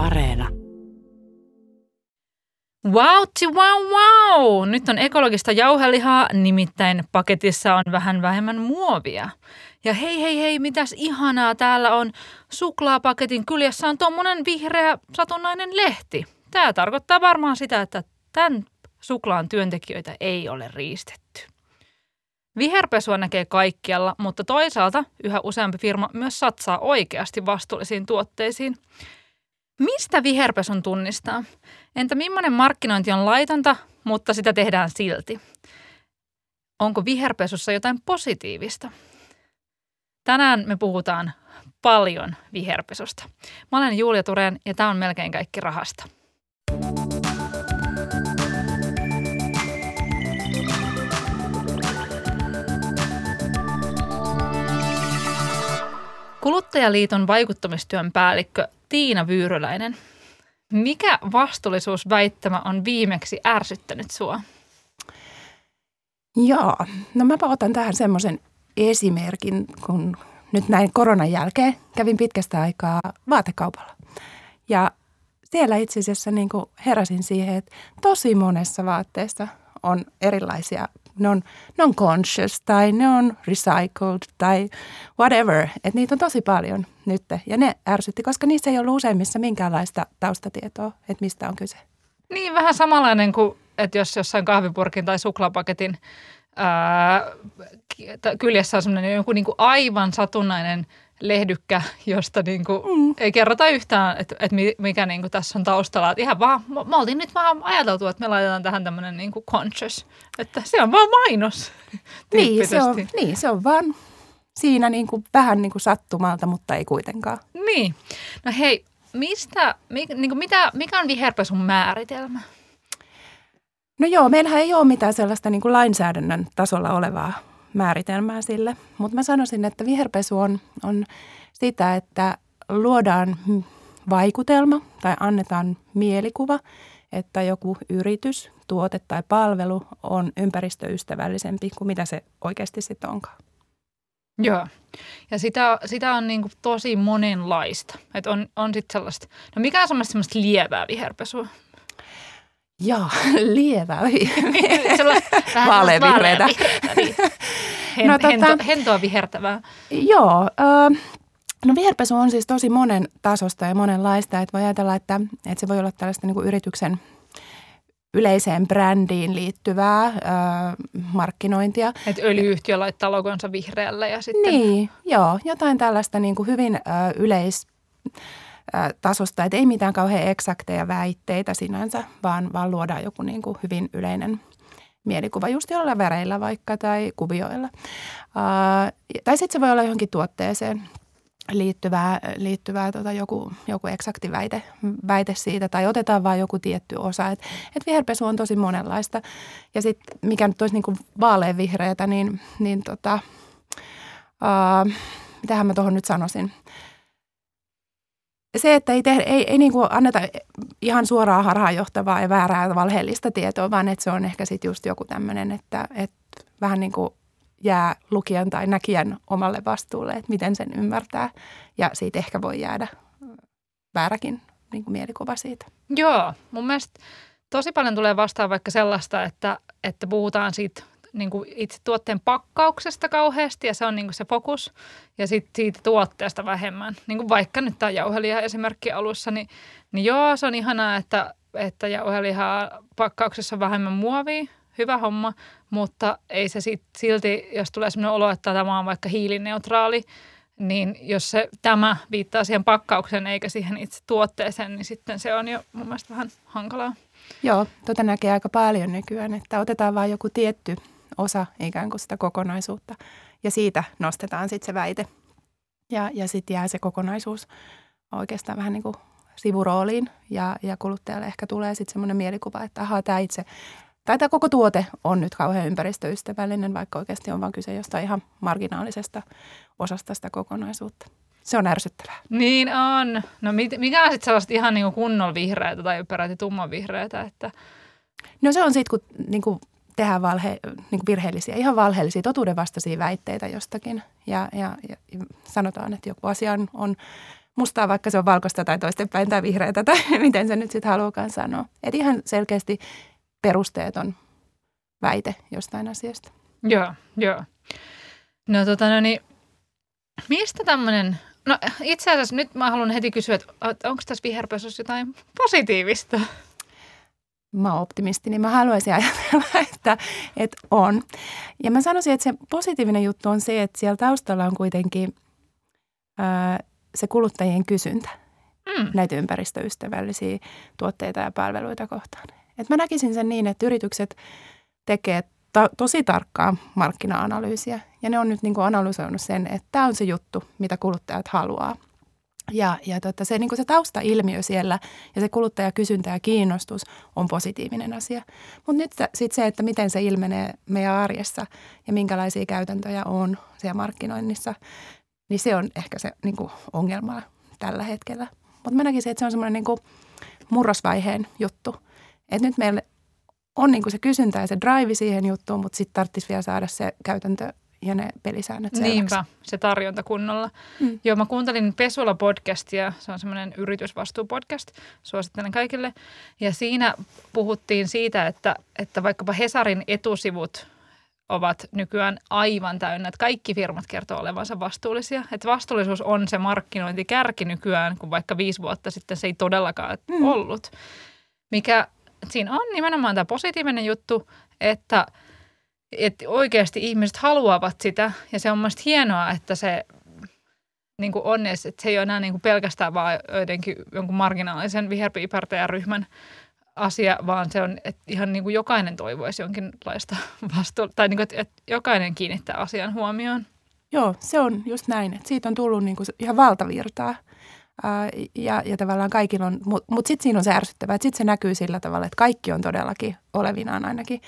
Areena. Wowtsi wow wow! Nyt on ekologista jauhelihaa, nimittäin paketissa on vähän vähemmän muovia. Ja hei hei hei, mitäs ihanaa täällä on. Suklaapaketin kyljessä on tuommoinen vihreä satunnainen lehti. Tämä tarkoittaa varmaan sitä, että tämän suklaan työntekijöitä ei ole riistetty. Viherpesua näkee kaikkialla, mutta toisaalta yhä useampi firma myös satsaa oikeasti vastuullisiin tuotteisiin. Mistä viherpesun tunnistaa? Entä millainen markkinointi on laitonta, mutta sitä tehdään silti? Onko viherpesussa jotain positiivista? Tänään me puhutaan paljon viherpesusta. Mä olen Julia Turen ja tämä on melkein kaikki rahasta. Kuluttajaliiton vaikuttamistyön päällikkö Tiina Vyyryläinen. Mikä vastuullisuusväittämä on viimeksi ärsyttänyt sua? Joo, no mä otan tähän semmoisen esimerkin, kun nyt näin koronan jälkeen kävin pitkästä aikaa vaatekaupalla. Ja siellä itse asiassa niin kuin heräsin siihen, että tosi monessa vaatteessa on erilaisia ne on non-conscious tai ne on recycled tai whatever. Että niitä on tosi paljon nyt ja ne ärsytti, koska niissä ei ollut useimmissa minkäänlaista taustatietoa, että mistä on kyse. Niin, vähän samanlainen kuin, että jos jossain kahvipurkin tai suklaapaketin ää, kyljessä on semmoinen joku niin kuin aivan satunnainen – lehdykkä, josta niin kuin mm. ei kerrota yhtään, että, että mikä niin kuin tässä on taustalla. Että ihan vaan, me oltiin nyt vaan ajateltu, että me laitetaan tähän tämmöinen niin kuin conscious, että se on vaan mainos. Niin se, on, niin, se on vaan siinä niin kuin, vähän niin kuin sattumalta, mutta ei kuitenkaan. Niin. No hei, mistä, mi, niin kuin mitä, mikä on viherpesun määritelmä? No joo, meillähän ei ole mitään sellaista niin kuin lainsäädännön tasolla olevaa määritelmää sille. Mutta mä sanoisin, että viherpesu on, on sitä, että luodaan vaikutelma tai annetaan mielikuva, että joku yritys, tuote tai palvelu on ympäristöystävällisempi kuin mitä se oikeasti sitten onkaan. Joo. Ja sitä, sitä on niin kuin tosi monenlaista. Että on, on sitten sellaista, no mikä on semmoista, semmoista lievää viherpesua? Joo, lievää. Vaaleanvihreätä. Niin. Hen, no, tota, hento, hentoa vihertävää. Joo, äh, no viherpesu on siis tosi monen tasosta ja monenlaista. Että voi ajatella, että, että se voi olla tällaista niin kuin yrityksen yleiseen brändiin liittyvää äh, markkinointia. Että öljyyhtiö laittaa logonsa vihreällä ja sitten... Niin, joo, jotain tällaista niin kuin hyvin äh, yleis tasosta, että ei mitään kauhean eksakteja väitteitä sinänsä, vaan, vaan luodaan joku niin kuin hyvin yleinen mielikuva just jollain väreillä vaikka tai kuvioilla. Uh, tai sitten se voi olla johonkin tuotteeseen liittyvää, liittyvää tota joku, joku eksakti väite, väite siitä tai otetaan vain joku tietty osa. Et, et viherpesu on tosi monenlaista. Ja sitten mikä nyt olisi niinku vaaleanvihreätä, niin, niin tota, uh, mitähän mä tuohon nyt sanoisin – se, että ei, tehdä, ei, ei niin kuin anneta ihan suoraan harhaanjohtavaa ja väärää valheellista tietoa, vaan että se on ehkä sitten just joku tämmöinen, että, että vähän niin kuin jää lukijan tai näkijän omalle vastuulle, että miten sen ymmärtää. Ja siitä ehkä voi jäädä vääräkin niin kuin mielikuva siitä. Joo, mun mielestä tosi paljon tulee vastaan vaikka sellaista, että, että puhutaan siitä niin kuin itse tuotteen pakkauksesta kauheasti ja se on niin kuin se fokus ja sitten siitä tuotteesta vähemmän. Niin kuin vaikka nyt tämä jauheliha esimerkki alussa, niin, niin joo, se on ihanaa, että, että jauhelihaa pakkauksessa on vähemmän muovia, hyvä homma, mutta ei se sit, silti, jos tulee sellainen olo, että tämä on vaikka hiilineutraali, niin jos se, tämä viittaa siihen pakkaukseen eikä siihen itse tuotteeseen, niin sitten se on jo mun mielestä vähän hankalaa. Joo, tuota näkee aika paljon nykyään, että otetaan vain joku tietty osa ikään kuin sitä kokonaisuutta. Ja siitä nostetaan sitten se väite. Ja, ja sitten jää se kokonaisuus oikeastaan vähän niin kuin sivurooliin. Ja, ja kuluttajalle ehkä tulee sitten semmoinen mielikuva, että ahaa, tämä itse tai tämä koko tuote on nyt kauhean ympäristöystävällinen, vaikka oikeasti on vain kyse jostain ihan marginaalisesta osasta sitä kokonaisuutta. Se on ärsyttävää. Niin on. No mikä on sitten sellaista ihan niin kunnolla vihreätä tai peräti tumman vihreätä? Että... No se on sitten, kun niin kuin tehdään valhe, niin virheellisiä, ihan valheellisia, totuudenvastaisia väitteitä jostakin. Ja, ja, ja sanotaan, että joku asia on, on mustaa, vaikka se on valkoista tai toistepäin tai vihreätä tai miten se nyt sitten haluakaan sanoa. Et ihan selkeästi perusteeton väite jostain asiasta. Joo, joo. No tota no niin, mistä tämmöinen, no itse asiassa nyt mä haluan heti kysyä, että onko tässä viherpesussa jotain positiivista? Mä oon optimisti, niin mä haluaisin ajatella, että, että on. Ja mä sanoisin, että se positiivinen juttu on se, että siellä taustalla on kuitenkin ää, se kuluttajien kysyntä mm. näitä ympäristöystävällisiä tuotteita ja palveluita kohtaan. Et mä näkisin sen niin, että yritykset tekee ta- tosi tarkkaa markkina-analyysiä ja ne on nyt niin kuin analysoinut sen, että tämä on se juttu, mitä kuluttajat haluaa. Ja, ja tota, se, niin se taustailmiö siellä ja se kuluttajakysyntä ja kiinnostus on positiivinen asia. Mutta nyt sitten se, että miten se ilmenee meidän arjessa ja minkälaisia käytäntöjä on siellä markkinoinnissa, niin se on ehkä se niin ongelma tällä hetkellä. Mutta mä näkisin, että se on semmoinen niin murrosvaiheen juttu. Että nyt meillä on niin se kysyntä ja se drive siihen juttuun, mutta sitten tarvitsisi vielä saada se käytäntö ja ne pelisäännöt selväksi. Niinpä, se tarjonta kunnolla. Mm. Joo, mä kuuntelin Pesula-podcastia, se on semmoinen yritysvastuupodcast, suosittelen kaikille. Ja siinä puhuttiin siitä, että, että vaikkapa Hesarin etusivut ovat nykyään aivan täynnä, että kaikki firmat kertoo olevansa vastuullisia. Että vastuullisuus on se markkinointikärki nykyään, kun vaikka viisi vuotta sitten se ei todellakaan mm. ollut. Mikä siinä on nimenomaan tämä positiivinen juttu, että, että oikeasti ihmiset haluavat sitä ja se on mielestäni hienoa, että se niin kuin on, että se ei ole enää niin kuin pelkästään vaan jotenkin jonkun marginaalisen viherpiipertäjäryhmän asia, vaan se on, että ihan niin kuin jokainen toivoisi jonkinlaista vastuuta, tai niin kuin, että, jokainen kiinnittää asian huomioon. Joo, se on just näin, että siitä on tullut niin kuin ihan valtavirtaa ja, ja tavallaan kaikilla on, mutta mut sitten siinä on se ärsyttävää, että sitten se näkyy sillä tavalla, että kaikki on todellakin olevinaan ainakin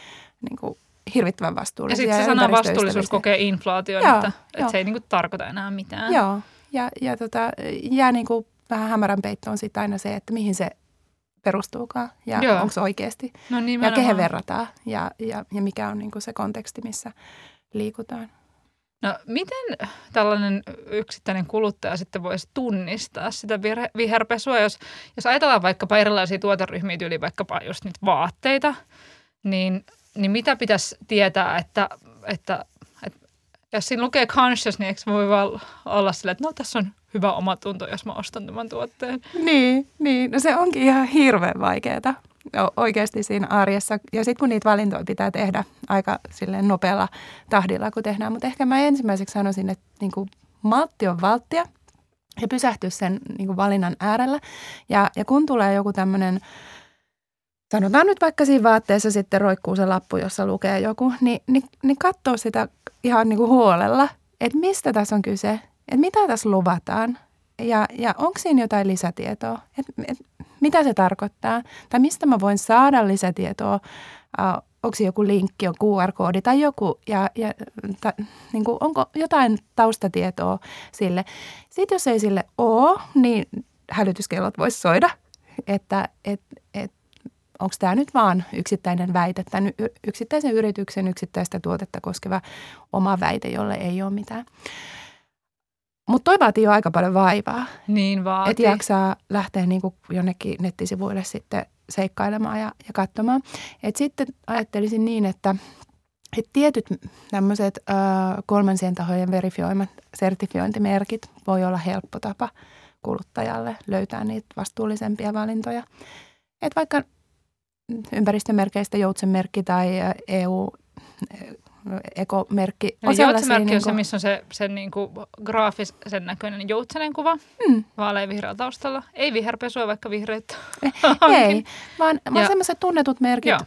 niin kuin hirvittävän vastuullisia. Ja sitten se sana vastuullisuus kokee inflaation, joo, että, että se ei niin kuin tarkoita enää mitään. Joo, ja, ja tota, jää niin kuin vähän hämärän peittoon sitten aina se, että mihin se perustuukaan ja onko se oikeasti no ja kehen verrataan ja, ja, ja mikä on niin kuin se konteksti, missä liikutaan. No miten tällainen yksittäinen kuluttaja sitten voisi tunnistaa sitä viherpesua, jos, jos ajatellaan vaikkapa erilaisia tuoteryhmiä, yli vaikkapa just niitä vaatteita, niin, niin mitä pitäisi tietää, että, että, että jos siinä lukee conscious, niin eikö voi vaan olla silleen, että no tässä on hyvä omatunto, jos mä ostan tämän tuotteen. Niin, niin. No se onkin ihan hirveän vaikeaa oikeasti siinä arjessa. Ja sitten kun niitä valintoja pitää tehdä aika silleen nopealla tahdilla, kun tehdään. Mutta ehkä mä ensimmäiseksi sanoisin, että niin kuin maltti on valttia ja pysähtyä sen niin kuin valinnan äärellä. Ja, ja kun tulee joku tämmöinen, sanotaan nyt vaikka siinä vaatteessa sitten roikkuu se lappu, jossa lukee joku, niin, niin, niin katsoo sitä ihan niin kuin huolella, että mistä tässä on kyse, että mitä tässä luvataan. Ja, ja onko siinä jotain lisätietoa, että et, mitä se tarkoittaa? Tai mistä mä voin saada lisätietoa, uh, onko joku linkki, on QR-koodi tai joku, ja, ja ta, niin kuin, onko jotain taustatietoa sille. Sitten jos ei sille ole, niin hälytyskellot voisi soida, että et, et, onko tämä nyt vaan yksittäinen väite, tämän yksittäisen yrityksen yksittäistä tuotetta koskeva oma väite, jolle ei ole mitään. Mutta toi vaatii jo aika paljon vaivaa. Niin vaatii. Että jaksaa lähteä niinku jonnekin nettisivuille sitten seikkailemaan ja, ja katsomaan. Et sitten ajattelisin niin, että et tietyt tämmöiset kolmansien tahojen verifioimat sertifiointimerkit voi olla helppo tapa kuluttajalle löytää niitä vastuullisempia valintoja. Et vaikka ympäristömerkeistä joutsenmerkki tai EU ekomerkki. Eli joutsenmerkki niin on se, niinku- missä on se, se niin kuin graafisen näköinen joutsenen kuva mm. vaalean taustalla. Ei viherpesua, vaikka vihreitä Ei, vaan, vaan sellaiset tunnetut merkit, Joo.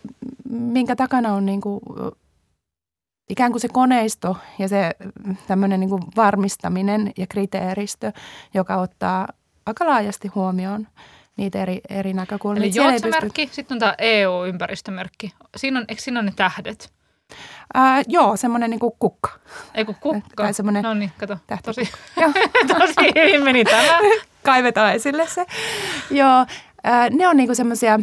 minkä takana on niin kuin, ikään kuin se koneisto ja se tämmöinen niin kuin varmistaminen ja kriteeristö, joka ottaa aika laajasti huomioon niitä eri, eri näkökulmia. Eli joutsenmerkki, pysty... sitten on tämä EU-ympäristömerkki. Siinä on, eikö siinä on ne tähdet? Ää, joo, semmoinen niin kukka. Ei kun kukka. Tai semmoinen no niin, kato. Tosi, tosi hyvin meni tämä. Kaivetaan esille se. Joo, ne on niinku semmoisia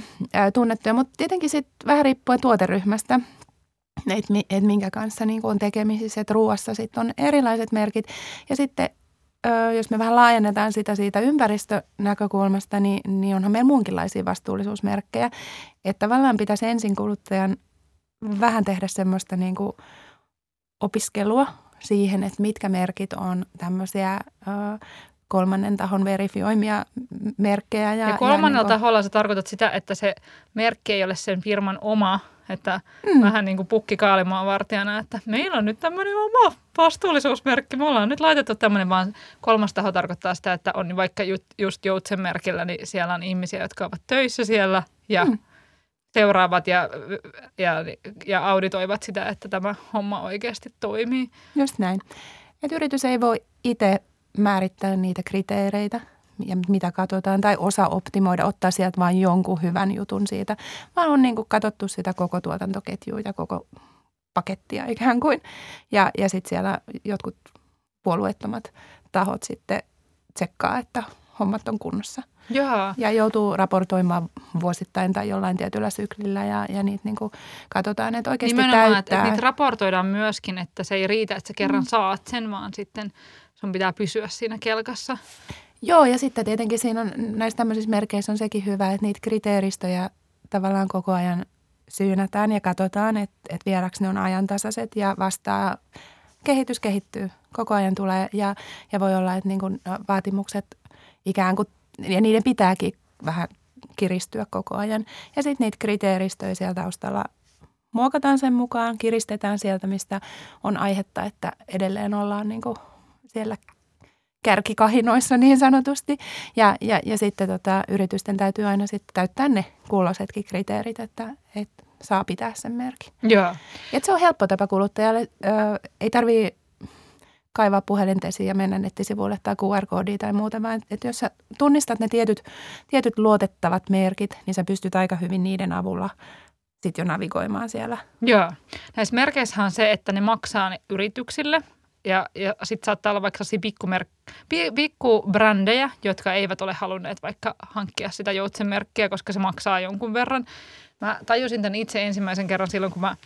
tunnettuja, mutta tietenkin sitten vähän riippuen tuoteryhmästä, että et minkä kanssa niinku on tekemisissä. Että ruuassa sitten on erilaiset merkit. Ja sitten jos me vähän laajennetaan sitä siitä ympäristönäkökulmasta, niin, niin onhan meillä muunkinlaisia vastuullisuusmerkkejä. Että tavallaan pitäisi ensin kuluttajan vähän tehdä semmoista niin kuin opiskelua siihen, että mitkä merkit on tämmöisiä kolmannen tahon verifioimia merkkejä. Ja, ja kolmannella ja niin kuin... taholla sä tarkoitat sitä, että se merkki ei ole sen firman oma, että mm. vähän niin kuin pukki kaalimaan vartijana, että meillä on nyt tämmöinen oma vastuullisuusmerkki. Me ollaan nyt laitettu tämmöinen, vaan kolmas taho tarkoittaa sitä, että on vaikka just Joutsen merkillä, niin siellä on ihmisiä, jotka ovat töissä siellä ja mm. seuraavat ja, ja, ja auditoivat sitä, että tämä homma oikeasti toimii. Just näin. Et yritys ei voi itse määrittää niitä kriteereitä, ja mitä katsotaan, tai osa optimoida, ottaa sieltä vain jonkun hyvän jutun siitä, vaan on niin kuin katsottu sitä koko tuotantoketjua ja koko pakettia ikään kuin. Ja, ja sitten siellä jotkut puolueettomat tahot sitten tsekkaa, että hommat on kunnossa. Jaa. Ja joutuu raportoimaan vuosittain tai jollain tietyllä syklillä ja, ja niitä niin kuin katsotaan, että oikeasti Nimenomaan, täyttää. että niitä raportoidaan myöskin, että se ei riitä, että sä kerran mm. saat sen, vaan sitten sun pitää pysyä siinä kelkassa. Joo, ja sitten tietenkin siinä on, näissä tämmöisissä merkeissä on sekin hyvä, että niitä kriteeristöjä tavallaan koko ajan syynätään ja katsotaan, että, että vieraksi ne on ajantasaiset ja vastaa, kehitys kehittyy, koko ajan tulee ja, ja voi olla, että niin kuin vaatimukset ikään kuin, ja niiden pitääkin vähän kiristyä koko ajan. Ja sitten niitä kriteeristöjä siellä taustalla muokataan sen mukaan, kiristetään sieltä, mistä on aihetta, että edelleen ollaan niin kuin siellä kärkikahinoissa niin sanotusti. Ja, ja, ja sitten tota, yritysten täytyy aina sitten täyttää ne kuuloisetkin kriteerit, että, että saa pitää sen merkin. Joo. Et se on helppo tapa kuluttajalle. Ö, ei tarvitse kaivaa puhelintesi ja mennä nettisivuille tai QR-koodia tai muuta, vaan että jos sä tunnistat ne tietyt, tietyt luotettavat merkit, niin sä pystyt aika hyvin niiden avulla sitten jo navigoimaan siellä. Joo. Näissä merkeissä on se, että ne maksaa yrityksille – ja, ja sitten saattaa olla vaikka pikkumerk- pikkubrändejä, jotka eivät ole halunneet vaikka hankkia sitä joutsenmerkkiä, koska se maksaa jonkun verran. Mä tajusin tämän itse ensimmäisen kerran silloin, kun mä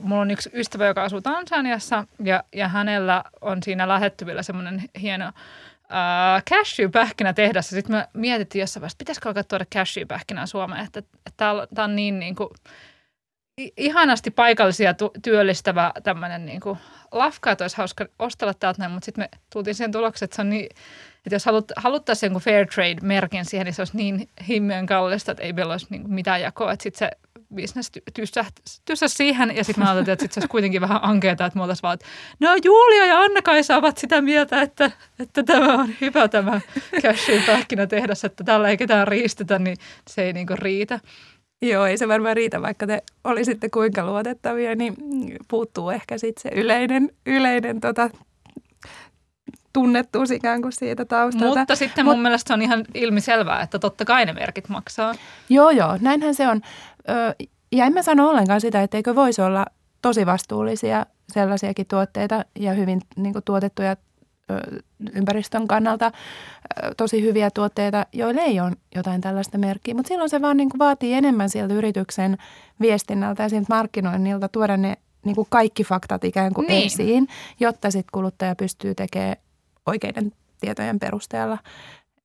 mulla on yksi ystävä, joka asuu Tansaniassa ja, ja hänellä on siinä lähettyvillä semmoinen hieno Uh, cashew-pähkinä tehdessä. Sitten me mietittiin jossain vaiheessa, pitäisikö alkaa tuoda cashew-pähkinää Suomeen, että, että tämä on niin, niin kuin, ihanasti paikallisia työllistävä tämmöinen niin kuin lafka, että olisi hauska ostella täältä näin, mutta sitten me tultiin siihen tulokseen, että se on niin, että jos halut, haluttaisiin jonkun fair trade-merkin siihen, niin se olisi niin himmeän kallista, että ei meillä olisi niin mitään jakoa, että sitten se business tyssäsi siihen ja sitten mä ajattelin, että sit se olisi kuitenkin vähän ankeeta, että me oltaisiin vaan, että no Julia ja Anna-Kaisa ovat sitä mieltä, että, että tämä on hyvä tämä cashew pähkinä tehdä, että tällä ei ketään riistetä, niin se ei niin riitä. Joo, ei se varmaan riitä, vaikka te olisitte kuinka luotettavia, niin puuttuu ehkä sitten se yleinen, yleinen tota, tunnettuus ikään kuin siitä taustalta. Mutta sitten mun Mut, mielestä se on ihan ilmiselvää, että totta kai ne merkit maksaa. Joo, joo, näinhän se on. Ja en mä sano ollenkaan sitä, etteikö voisi olla tosi vastuullisia sellaisiakin tuotteita ja hyvin niin kuin, tuotettuja ympäristön kannalta tosi hyviä tuotteita, joille ei ole jotain tällaista merkkiä. Mutta silloin se vaan niin kuin vaatii enemmän sieltä yrityksen viestinnältä ja sieltä markkinoinnilta tuoda ne niin kuin kaikki faktat ikään kuin niin. esiin, jotta sitten kuluttaja pystyy tekemään oikeiden tietojen perusteella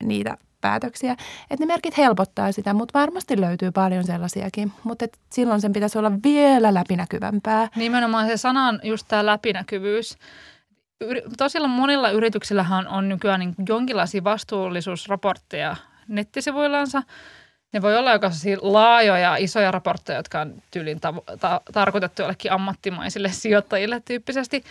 niitä päätöksiä. Että ne merkit helpottaa sitä, mutta varmasti löytyy paljon sellaisiakin. Mutta silloin sen pitäisi olla vielä läpinäkyvämpää. Nimenomaan se sana on just tämä läpinäkyvyys tosiaan monilla yrityksillähän on nykyään niin jonkinlaisia vastuullisuusraportteja nettisivuillansa. Ne voi olla joko laajoja, isoja raportteja, jotka on tyylin ta- ta- tarkoitettu jollekin ammattimaisille sijoittajille tyyppisesti.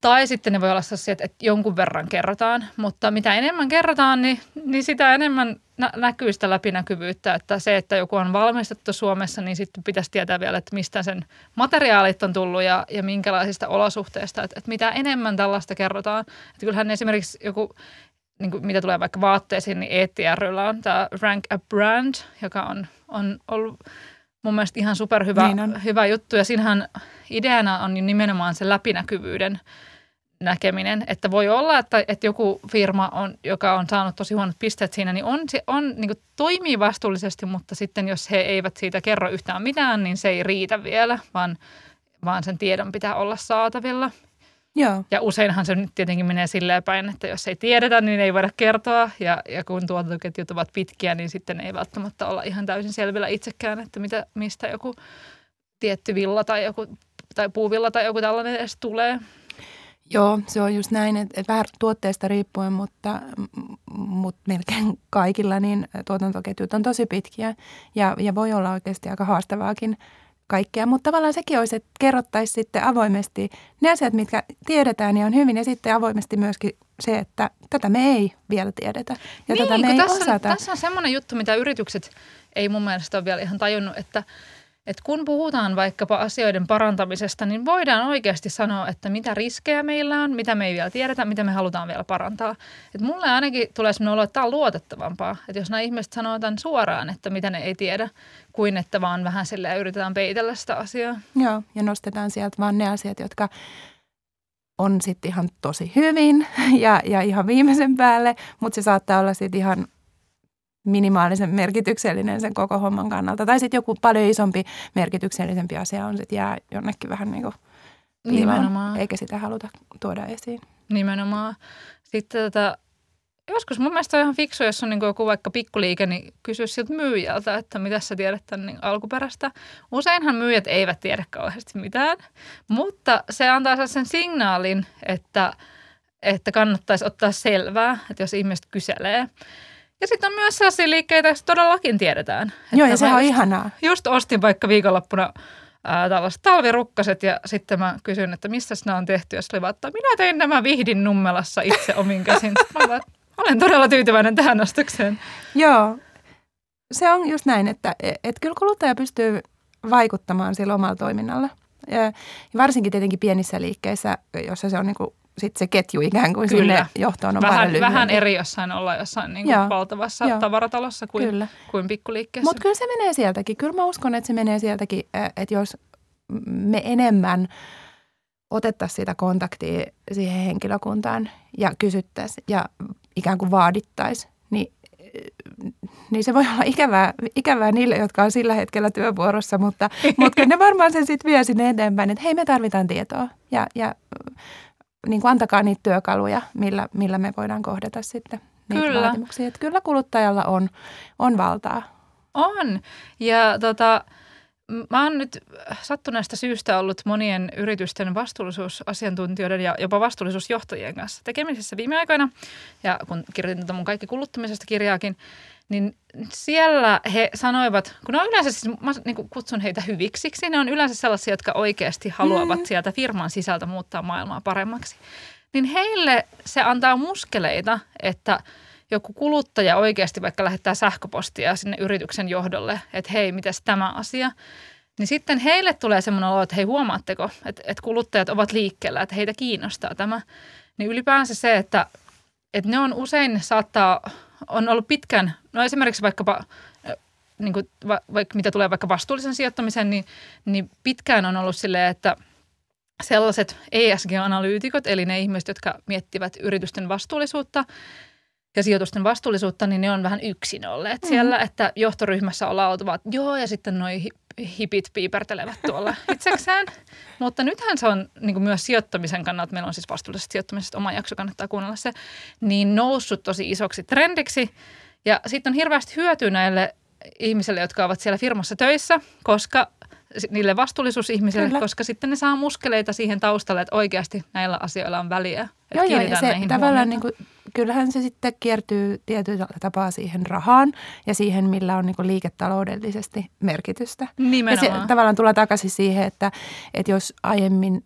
Tai sitten ne voi olla sellaisia, että, että jonkun verran kerrotaan, mutta mitä enemmän kerrotaan, niin, niin sitä enemmän nä- näkyy sitä läpinäkyvyyttä. Että se, että joku on valmistettu Suomessa, niin sitten pitäisi tietää vielä, että mistä sen materiaalit on tullut ja, ja minkälaisista olosuhteista. Että, että mitä enemmän tällaista kerrotaan. Että kyllähän esimerkiksi joku, niin kuin mitä tulee vaikka vaatteisiin, niin ETRllä on tämä Rank a Brand, joka on, on ollut mun mielestä ihan superhyvä niin hyvä juttu. Ja siinähän ideana on nimenomaan se läpinäkyvyyden näkeminen, että voi olla, että, että joku firma, on, joka on saanut tosi huonot pisteet siinä, niin, on, se on, niin kuin toimii vastuullisesti, mutta sitten jos he eivät siitä kerro yhtään mitään, niin se ei riitä vielä, vaan, vaan sen tiedon pitää olla saatavilla. Joo. Ja useinhan se nyt tietenkin menee silleen päin, että jos ei tiedetä, niin ei voida kertoa. Ja, ja kun tuotantoketjut ovat pitkiä, niin sitten ei välttämättä olla ihan täysin selvillä itsekään, että mitä, mistä joku tietty villa tai, joku, tai puuvilla tai joku tällainen edes tulee. Joo, se on just näin, että, vähän tuotteesta riippuen, mutta, mutta melkein kaikilla niin tuotantoketjut on tosi pitkiä ja, ja voi olla oikeasti aika haastavaakin kaikkea. Mutta tavallaan sekin olisi, että kerrottaisiin sitten avoimesti ne asiat, mitkä tiedetään ja on hyvin ja sitten avoimesti myöskin se, että tätä me ei vielä tiedetä ja niin, tätä me ei tässä, osata. On, tässä on semmoinen juttu, mitä yritykset ei mun mielestä ole vielä ihan tajunnut, että – että kun puhutaan vaikkapa asioiden parantamisesta, niin voidaan oikeasti sanoa, että mitä riskejä meillä on, mitä me ei vielä tiedetä, mitä me halutaan vielä parantaa. Et mulle ainakin tulee sellainen olo, että tämä on luotettavampaa. Että jos nämä ihmiset sanoo tämän suoraan, että mitä ne ei tiedä, kuin että vaan vähän sille yritetään peitellä sitä asiaa. Joo, ja nostetaan sieltä vaan ne asiat, jotka on sitten ihan tosi hyvin ja, ja ihan viimeisen päälle, mutta se saattaa olla sitten ihan minimaalisen merkityksellinen sen koko homman kannalta. Tai sitten joku paljon isompi merkityksellisempi asia on sitten jää jonnekin vähän niin kuin piiloon, eikä sitä haluta tuoda esiin. Nimenomaan. Sitten tota, joskus mun mielestä on ihan fiksu, jos on niin joku vaikka pikkuliike, niin kysyä siltä myyjältä, että mitä sä tiedät tämän niin alkuperäistä. Useinhan myyjät eivät tiedä kauheasti mitään, mutta se antaa sen signaalin, että, että kannattaisi ottaa selvää, että jos ihmiset kyselee. Ja sitten on myös sellaisia liikkeitä, joista todellakin tiedetään. Joo, ja se on just, ihanaa. Just ostin vaikka viikonloppuna ää, tällaiset talvirukkaset ja sitten mä kysyin, että missä nämä on tehty. Ja se oli vaan, että minä tein nämä Vihdin nummelassa itse omin käsin. Mä vaan, olen todella tyytyväinen tähän ostokseen. Joo, se on just näin, että et kyllä kuluttaja pystyy vaikuttamaan sillä omalla toiminnalla. Ja varsinkin tietenkin pienissä liikkeissä, jossa se on niin sit se ketju ikään kuin Kyllä. sinne johtoon on vähän, paljon Vähän eri jossain olla jossain niin kuin valtavassa Joo. tavaratalossa kuin, kyllä. kuin pikkuliikkeessä. Mutta kyllä se menee sieltäkin. Kyllä mä uskon, että se menee sieltäkin, että jos me enemmän otettaisiin sitä kontaktia siihen henkilökuntaan ja kysyttäisiin ja ikään kuin vaadittaisiin, niin niin se voi olla ikävää, ikävää niille, jotka on sillä hetkellä työvuorossa, mutta, mutta ne varmaan sen sitten vie sinne eteenpäin, että hei me tarvitaan tietoa ja, ja niin kuin antakaa niitä työkaluja, millä, millä me voidaan kohdata sitten niitä kyllä. vaatimuksia. Että kyllä kuluttajalla on, on valtaa. On. Ja tota, mä oon nyt sattuneesta syystä ollut monien yritysten vastuullisuusasiantuntijoiden ja jopa vastuullisuusjohtajien kanssa tekemisessä viime aikoina. Ja kun kirjoitin tätä mun kaikki kuluttamisesta kirjaakin, niin siellä he sanoivat, kun ne on yleensä, siis mä niin kutsun heitä hyviksiksi, ne on yleensä sellaisia, jotka oikeasti haluavat mm. sieltä firman sisältä muuttaa maailmaa paremmaksi. Niin heille se antaa muskeleita, että joku kuluttaja oikeasti vaikka lähettää sähköpostia sinne yrityksen johdolle, että hei, mitäs tämä asia. Niin sitten heille tulee semmoinen olo, että hei huomaatteko, että, että kuluttajat ovat liikkeellä, että heitä kiinnostaa tämä. Niin ylipäänsä se, että, että ne on usein saattaa on ollut pitkän, no esimerkiksi vaikkapa niin kuin, va, vaikka mitä tulee vaikka vastuullisen sijoittamisen, niin, niin pitkään on ollut silleen, että sellaiset ESG-analyytikot, eli ne ihmiset, jotka miettivät yritysten vastuullisuutta ja sijoitusten vastuullisuutta, niin ne on vähän yksin olleet mm-hmm. siellä, että johtoryhmässä ollaan oltu vaan, joo, ja sitten noi hipit piipertelevät tuolla itsekseen. Mutta nythän se on niin myös sijoittamisen kannalta, meillä on siis vastuullisesta sijoittamisesta oma jakso, kannattaa kuunnella se, niin noussut tosi isoksi trendiksi. Ja sitten on hirveästi hyötyä näille ihmisille, jotka ovat siellä firmassa töissä, koska niille vastuullisuusihmisille, Kyllä. koska sitten ne saa muskeleita siihen taustalle, että oikeasti näillä asioilla on väliä. Joo, joo, ja se tavallaan niin kuin, kyllähän se sitten kiertyy tietyllä tapaa siihen rahaan ja siihen, millä on niin liiketaloudellisesti merkitystä. Nimenomaan. Ja se tavallaan tulee takaisin siihen, että, että jos aiemmin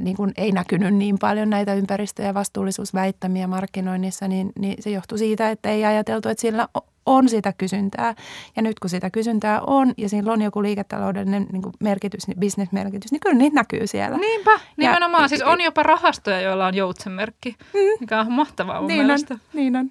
niin kuin ei näkynyt niin paljon näitä ympäristö- ja vastuullisuusväittämiä markkinoinnissa, niin, niin se johtuu siitä, että ei ajateltu, että sillä on sitä kysyntää. Ja nyt kun sitä kysyntää on ja sillä on joku liiketaloudellinen niin kuin merkitys, niin bisnesmerkitys, niin kyllä niitä näkyy siellä. Niinpä, nimenomaan. Ja, siis on jopa rahastoja, joilla on joutsenmerkki, mm, mikä on mahtavaa mun niin mielestä. On, niin on.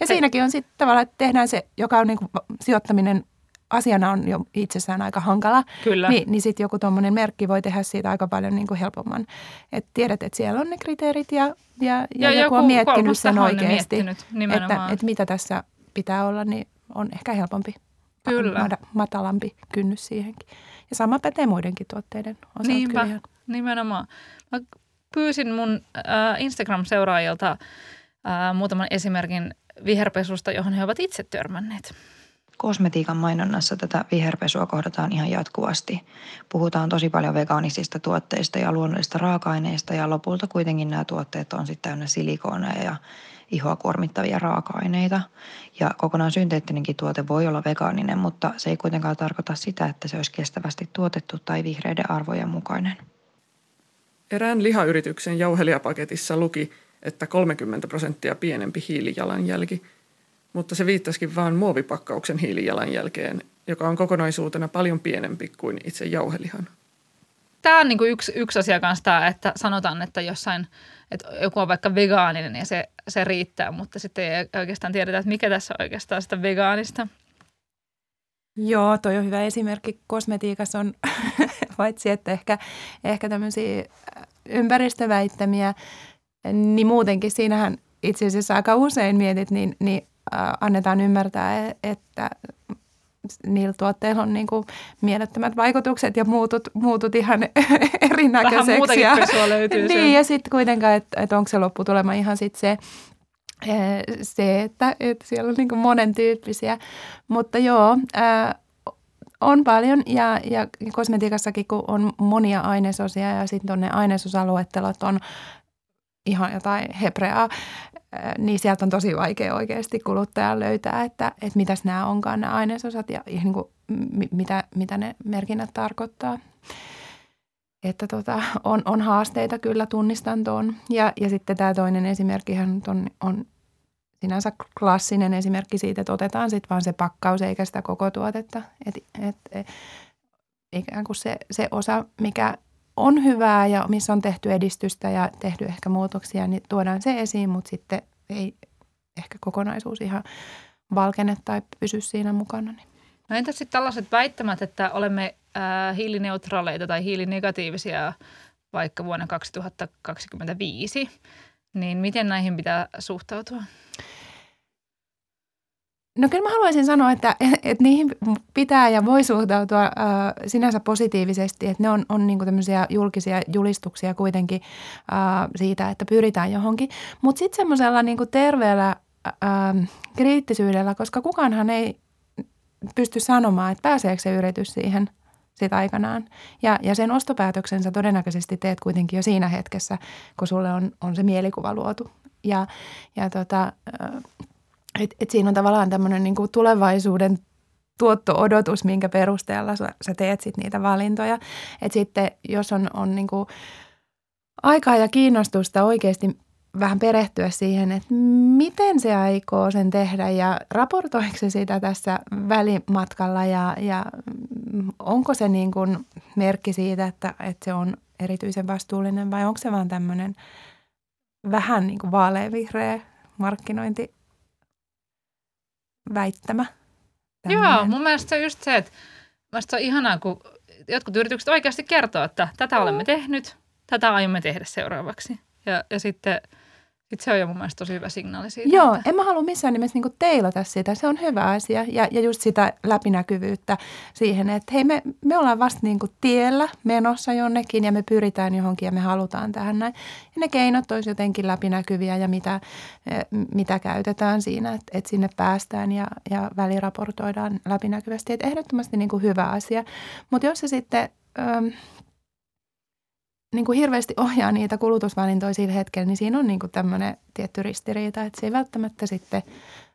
Ja Ei. siinäkin on sitten tavallaan, että tehdään se, joka on niin kuin sijoittaminen asiana on jo itsessään aika hankala, Kyllä. niin, niin sitten joku tuommoinen merkki voi tehdä siitä aika paljon niin kuin helpomman. Että tiedät, että siellä on ne kriteerit ja, ja, ja, ja joku on miettinyt sen oikeasti, että, että mitä tässä pitää olla, niin on ehkä helpompi. Kyllä. Matalampi kynnys siihenkin. Ja sama pätee muidenkin tuotteiden osalta. Niinpä, kyllä. nimenomaan. Mä pyysin mun äh, Instagram-seuraajilta äh, muutaman esimerkin viherpesusta, johon he ovat itse törmänneet. Kosmetiikan mainonnassa tätä viherpesua kohdataan ihan jatkuvasti. Puhutaan tosi paljon vegaanisista tuotteista ja luonnollisista raaka-aineista ja lopulta kuitenkin nämä tuotteet on sitten täynnä silikooneja ja ihoa kuormittavia raaka-aineita. Ja kokonaan synteettinenkin tuote voi olla vegaaninen, mutta se ei kuitenkaan tarkoita sitä, että se olisi kestävästi tuotettu tai vihreiden arvojen mukainen. Erään lihayrityksen jauhelijapaketissa luki, että 30 prosenttia pienempi hiilijalanjälki, mutta se viittasikin vain muovipakkauksen hiilijalanjälkeen, joka on kokonaisuutena paljon pienempi kuin itse jauhelihan. Tämä on niin kuin yksi, yksi asia kanssa tämä, että sanotaan, että jossain, että joku on vaikka vegaaninen ja se, se riittää, mutta sitten ei oikeastaan tiedetä, että mikä tässä on oikeastaan sitä vegaanista. Joo, toi on hyvä esimerkki. Kosmetiikassa on paitsi, että ehkä, ehkä tämmöisiä ympäristöväittämiä, niin muutenkin siinähän itse asiassa aika usein mietit, niin, niin äh, annetaan ymmärtää, e, että niillä tuotteilla on niin kuin mielettömät vaikutukset ja muutut, muutut ihan erinäköiseksi. Vähän muutakin löytyy. Niin, ja sitten kuitenkaan, että, että onko se lopputulema ihan sitten se, e, se, että, että siellä on niin kuin monen tyyppisiä. Mutta joo, ää, on paljon ja, ja kosmetiikassakin, kun on monia ainesosia ja sitten ne ainesosaluettelot on ihan jotain hebreaa, niin sieltä on tosi vaikea oikeasti kuluttajan löytää, että, että mitäs nämä onkaan nämä ainesosat ja niin kuin, mitä, mitä ne merkinnät tarkoittaa. Että tota, on, on haasteita kyllä, tunnistan tuon. Ja, ja sitten tämä toinen esimerkkihän on, on sinänsä klassinen esimerkki siitä, että otetaan sitten vaan se pakkaus eikä sitä koko tuotetta. Et, et, et, ikään kuin se, se osa, mikä on hyvää ja missä on tehty edistystä ja tehty ehkä muutoksia, niin tuodaan se esiin, mutta sitten ei ehkä kokonaisuus ihan valkene tai pysy siinä mukana. Niin. No entä sitten tällaiset väittämät, että olemme äh, hiilineutraaleita tai hiilinegatiivisia vaikka vuonna 2025, niin miten näihin pitää suhtautua? No kyllä mä haluaisin sanoa, että, että niihin pitää ja voi suhtautua äh, sinänsä positiivisesti, että ne on, on niin tämmöisiä julkisia julistuksia kuitenkin äh, siitä, että pyritään johonkin. Mutta sitten semmoisella niin terveellä äh, kriittisyydellä, koska kukaanhan ei pysty sanomaan, että pääseekö se yritys siihen sit aikanaan. Ja, ja sen ostopäätöksensä todennäköisesti teet kuitenkin jo siinä hetkessä, kun sulle on, on se mielikuva luotu. Ja, ja tota, äh, et, et siinä on tavallaan tämmöinen niin kuin tulevaisuuden tuotto-odotus, minkä perusteella sä, sä teet sit niitä valintoja. Et sitten jos on, on niin kuin aikaa ja kiinnostusta oikeasti vähän perehtyä siihen, että miten se aikoo sen tehdä ja raportoiko se sitä tässä välimatkalla ja, ja onko se niin kuin merkki siitä, että, että se on erityisen vastuullinen vai onko se vaan tämmöinen vähän niin kuin vaaleanvihreä markkinointi väittämä. Tämmöinen. Joo, mun mielestä se on just se, että se on ihanaa, kun jotkut yritykset oikeasti kertoo, että tätä olemme tehnyt, tätä aiomme tehdä seuraavaksi. Ja, ja sitten – sitten se on jo mun mielestä tosi hyvä signaali siitä. Joo, että... en mä halua missään nimessä niinku teilata sitä. Se on hyvä asia ja, ja just sitä läpinäkyvyyttä siihen, että hei me, me ollaan vasta niinku tiellä menossa jonnekin ja me pyritään johonkin ja me halutaan tähän näin. Ja ne keinot olisi jotenkin läpinäkyviä ja mitä, eh, mitä käytetään siinä, että, että sinne päästään ja, ja väliraportoidaan läpinäkyvästi. Että ehdottomasti niinku hyvä asia. Mutta jos se sitten... Öö, niin kuin hirveästi ohjaa niitä kulutusvalintoja sillä hetkellä, niin siinä on niin kuin tämmöinen tietty ristiriita, että se ei välttämättä sitten,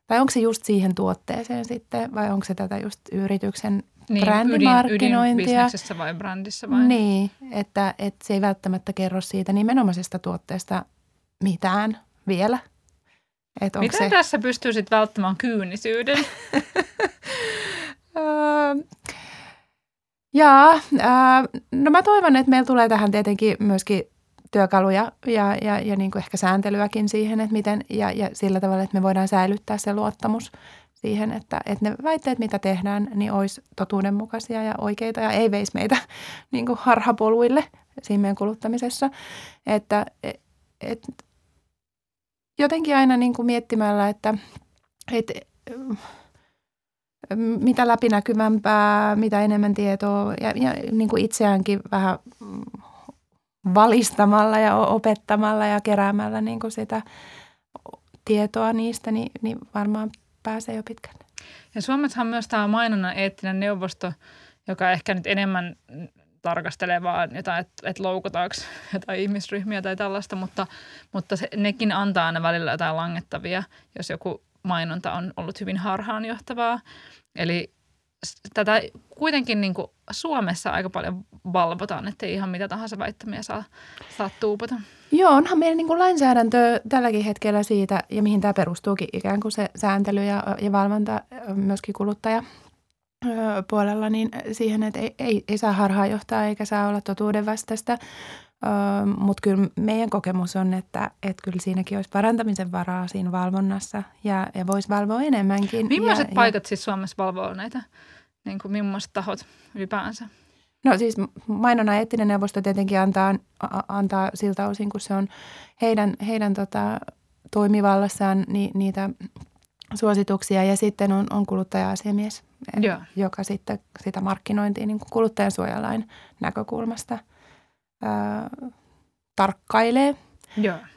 tai onko se just siihen tuotteeseen sitten, vai onko se tätä just yrityksen niin, brändimarkkinointia. Ydin, vai brändissä vai? Niin, että, että se ei välttämättä kerro siitä nimenomaisesta tuotteesta mitään vielä. Että Miten se... tässä pystyy sitten välttämään kyynisyyden? Jaa, ää, no mä toivon, että meillä tulee tähän tietenkin myöskin työkaluja ja, ja, ja niin kuin ehkä sääntelyäkin siihen, että miten, ja, ja sillä tavalla, että me voidaan säilyttää se luottamus siihen, että, että ne väitteet, mitä tehdään, niin olisi totuudenmukaisia ja oikeita ja ei veisi meitä niin kuin harhapoluille siinä meidän kuluttamisessa. Että et, et, jotenkin aina niin kuin miettimällä, että et, mitä läpinäkyvämpää, mitä enemmän tietoa ja, ja niin kuin itseäänkin vähän valistamalla ja opettamalla ja keräämällä niin kuin sitä tietoa niistä, niin, niin varmaan pääsee jo pitkälle. Ja Suomessahan myös tämä mainonnan eettinen neuvosto, joka ehkä nyt enemmän tarkastelee vaan jotain, että, että loukutaanko jotain ihmisryhmiä tai tällaista, mutta, mutta se, nekin antaa aina välillä jotain langettavia, jos joku mainonta on ollut hyvin harhaanjohtavaa. Eli tätä kuitenkin niin kuin Suomessa aika paljon valvotaan, että ihan mitä tahansa väittämiä saa, saa tuupata. Joo, onhan meidän niin kuin lainsäädäntö tälläkin hetkellä siitä, ja mihin tämä perustuukin ikään kuin se sääntely ja, ja valvonta myöskin kuluttaja puolella, niin siihen, että ei, ei, ei saa harhaa johtaa eikä saa olla totuuden vastaista. Mutta kyllä meidän kokemus on, että, että kyllä siinäkin olisi parantamisen varaa siinä valvonnassa ja, ja voisi valvoa enemmänkin. Millaiset ja, paikat ja, siis Suomessa valvoo näitä, niin kuin millaiset tahot ylipäänsä? No siis mainonnan eettinen neuvosto tietenkin antaa, antaa siltä osin, kun se on heidän, heidän tota, toimivallassaan ni, niitä suosituksia ja sitten on, on kuluttaja-asiamies, Joo. joka sitten sitä markkinointia niin kuluttajansuojalain näkökulmasta ää, tarkkailee.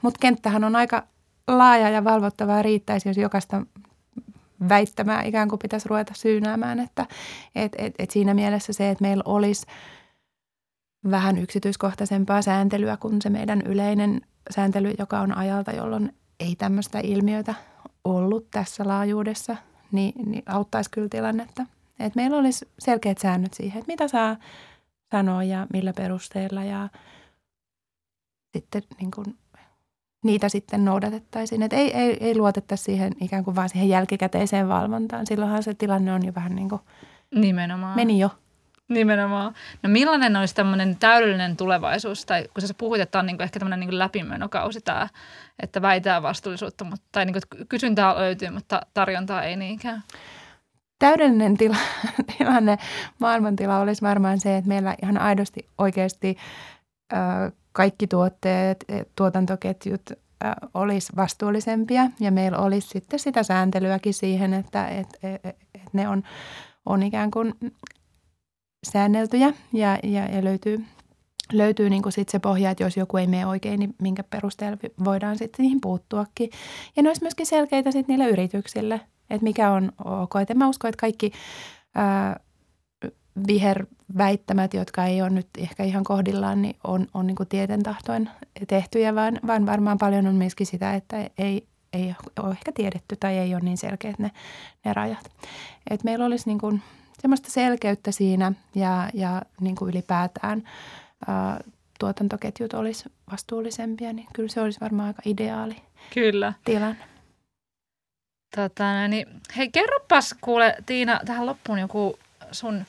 Mutta kenttähän on aika laaja ja valvottavaa riittäisi, jos jokaista väittämää ikään kuin pitäisi ruveta syynäämään, että et, et, et siinä mielessä se, että meillä olisi vähän yksityiskohtaisempaa sääntelyä kuin se meidän yleinen sääntely, joka on ajalta, jolloin ei tämmöistä ilmiötä ollut tässä laajuudessa, niin, niin auttaisi kyllä tilannetta. Et meillä olisi selkeät säännöt siihen, että mitä saa sanoa ja millä perusteella ja sitten niin kuin niitä sitten noudatettaisiin. Että ei, ei, ei luotettaisi siihen ikään kuin vaan siihen jälkikäteiseen valvontaan. Silloinhan se tilanne on jo vähän niin kuin Nimenomaan. meni jo. Nimenomaan. No millainen olisi tämmöinen täydellinen tulevaisuus, tai kun sä puhuit, että on niin ehkä tämmöinen niin läpimenokausi tämä, että väitää vastuullisuutta, mutta, tai niin kuin, kysyntää löytyy, mutta tarjontaa ei niinkään? Täydellinen tila, tilanne, maailmantila olisi varmaan se, että meillä ihan aidosti oikeasti ö, kaikki tuotteet, e, tuotantoketjut ö, olisi vastuullisempia ja meillä olisi sitten sitä sääntelyäkin siihen, että et, et, et ne on, on ikään kuin säänneltyjä ja, ja, ja löytyy, löytyy niin kuin sit se pohja, että jos joku ei mene oikein, niin minkä perusteella voidaan sitten niihin puuttuakin. Ja ne olisi myöskin selkeitä sitten niille yrityksille, että mikä on ok. Et mä uskon, että kaikki ää, viherväittämät, jotka ei ole nyt ehkä ihan kohdillaan, niin on, on niin tieten tahtoin tehtyjä, vaan, vaan varmaan paljon on myöskin sitä, että ei, ei ole ehkä tiedetty tai ei ole niin selkeät ne, ne rajat. Et meillä olisi niin kuin – semmoista selkeyttä siinä ja, ja niin kuin ylipäätään ää, tuotantoketjut olisi vastuullisempia, niin kyllä se olisi varmaan aika ideaali kyllä. tilanne. Tota, niin, hei kerropas kuule Tiina tähän loppuun joku sun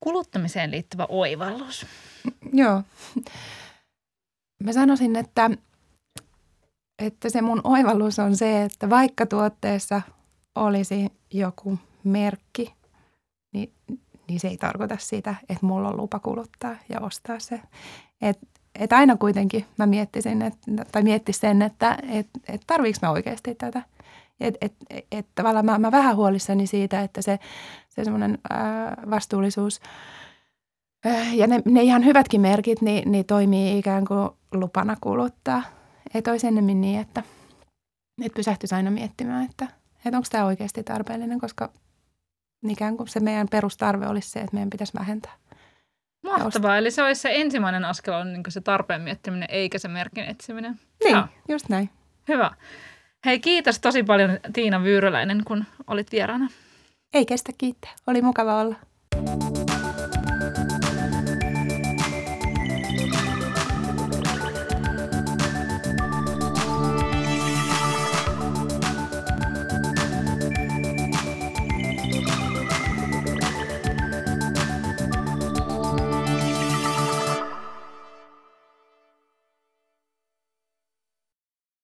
kuluttamiseen liittyvä oivallus. Joo. Mä sanoisin, että, että se mun oivallus on se, että vaikka tuotteessa olisi joku merkki, niin, niin se ei tarkoita sitä, että mulla on lupa kuluttaa ja ostaa se. Et, et aina kuitenkin mä miettisin, et, tai miettisin sen, että et, et tarviiko mä oikeasti tätä. Että et, et, et tavallaan mä, mä vähän huolissani siitä, että se, se semmoinen vastuullisuus ja ne, ne ihan hyvätkin merkit niin, niin toimii ikään kuin lupana kuluttaa. Että olisi ennemmin niin, että, että pysähtyisi aina miettimään, että, että onko tämä oikeasti tarpeellinen, koska ikään kuin se meidän perustarve olisi se, että meidän pitäisi vähentää. Mahtavaa. Eli se olisi se ensimmäinen askel on niin se tarpeen miettiminen, eikä se merkin etsiminen. Niin, ja. just näin. Hyvä. Hei, kiitos tosi paljon Tiina Vyyryläinen, kun olit vieraana. Ei kestä kiittää. Oli mukava olla.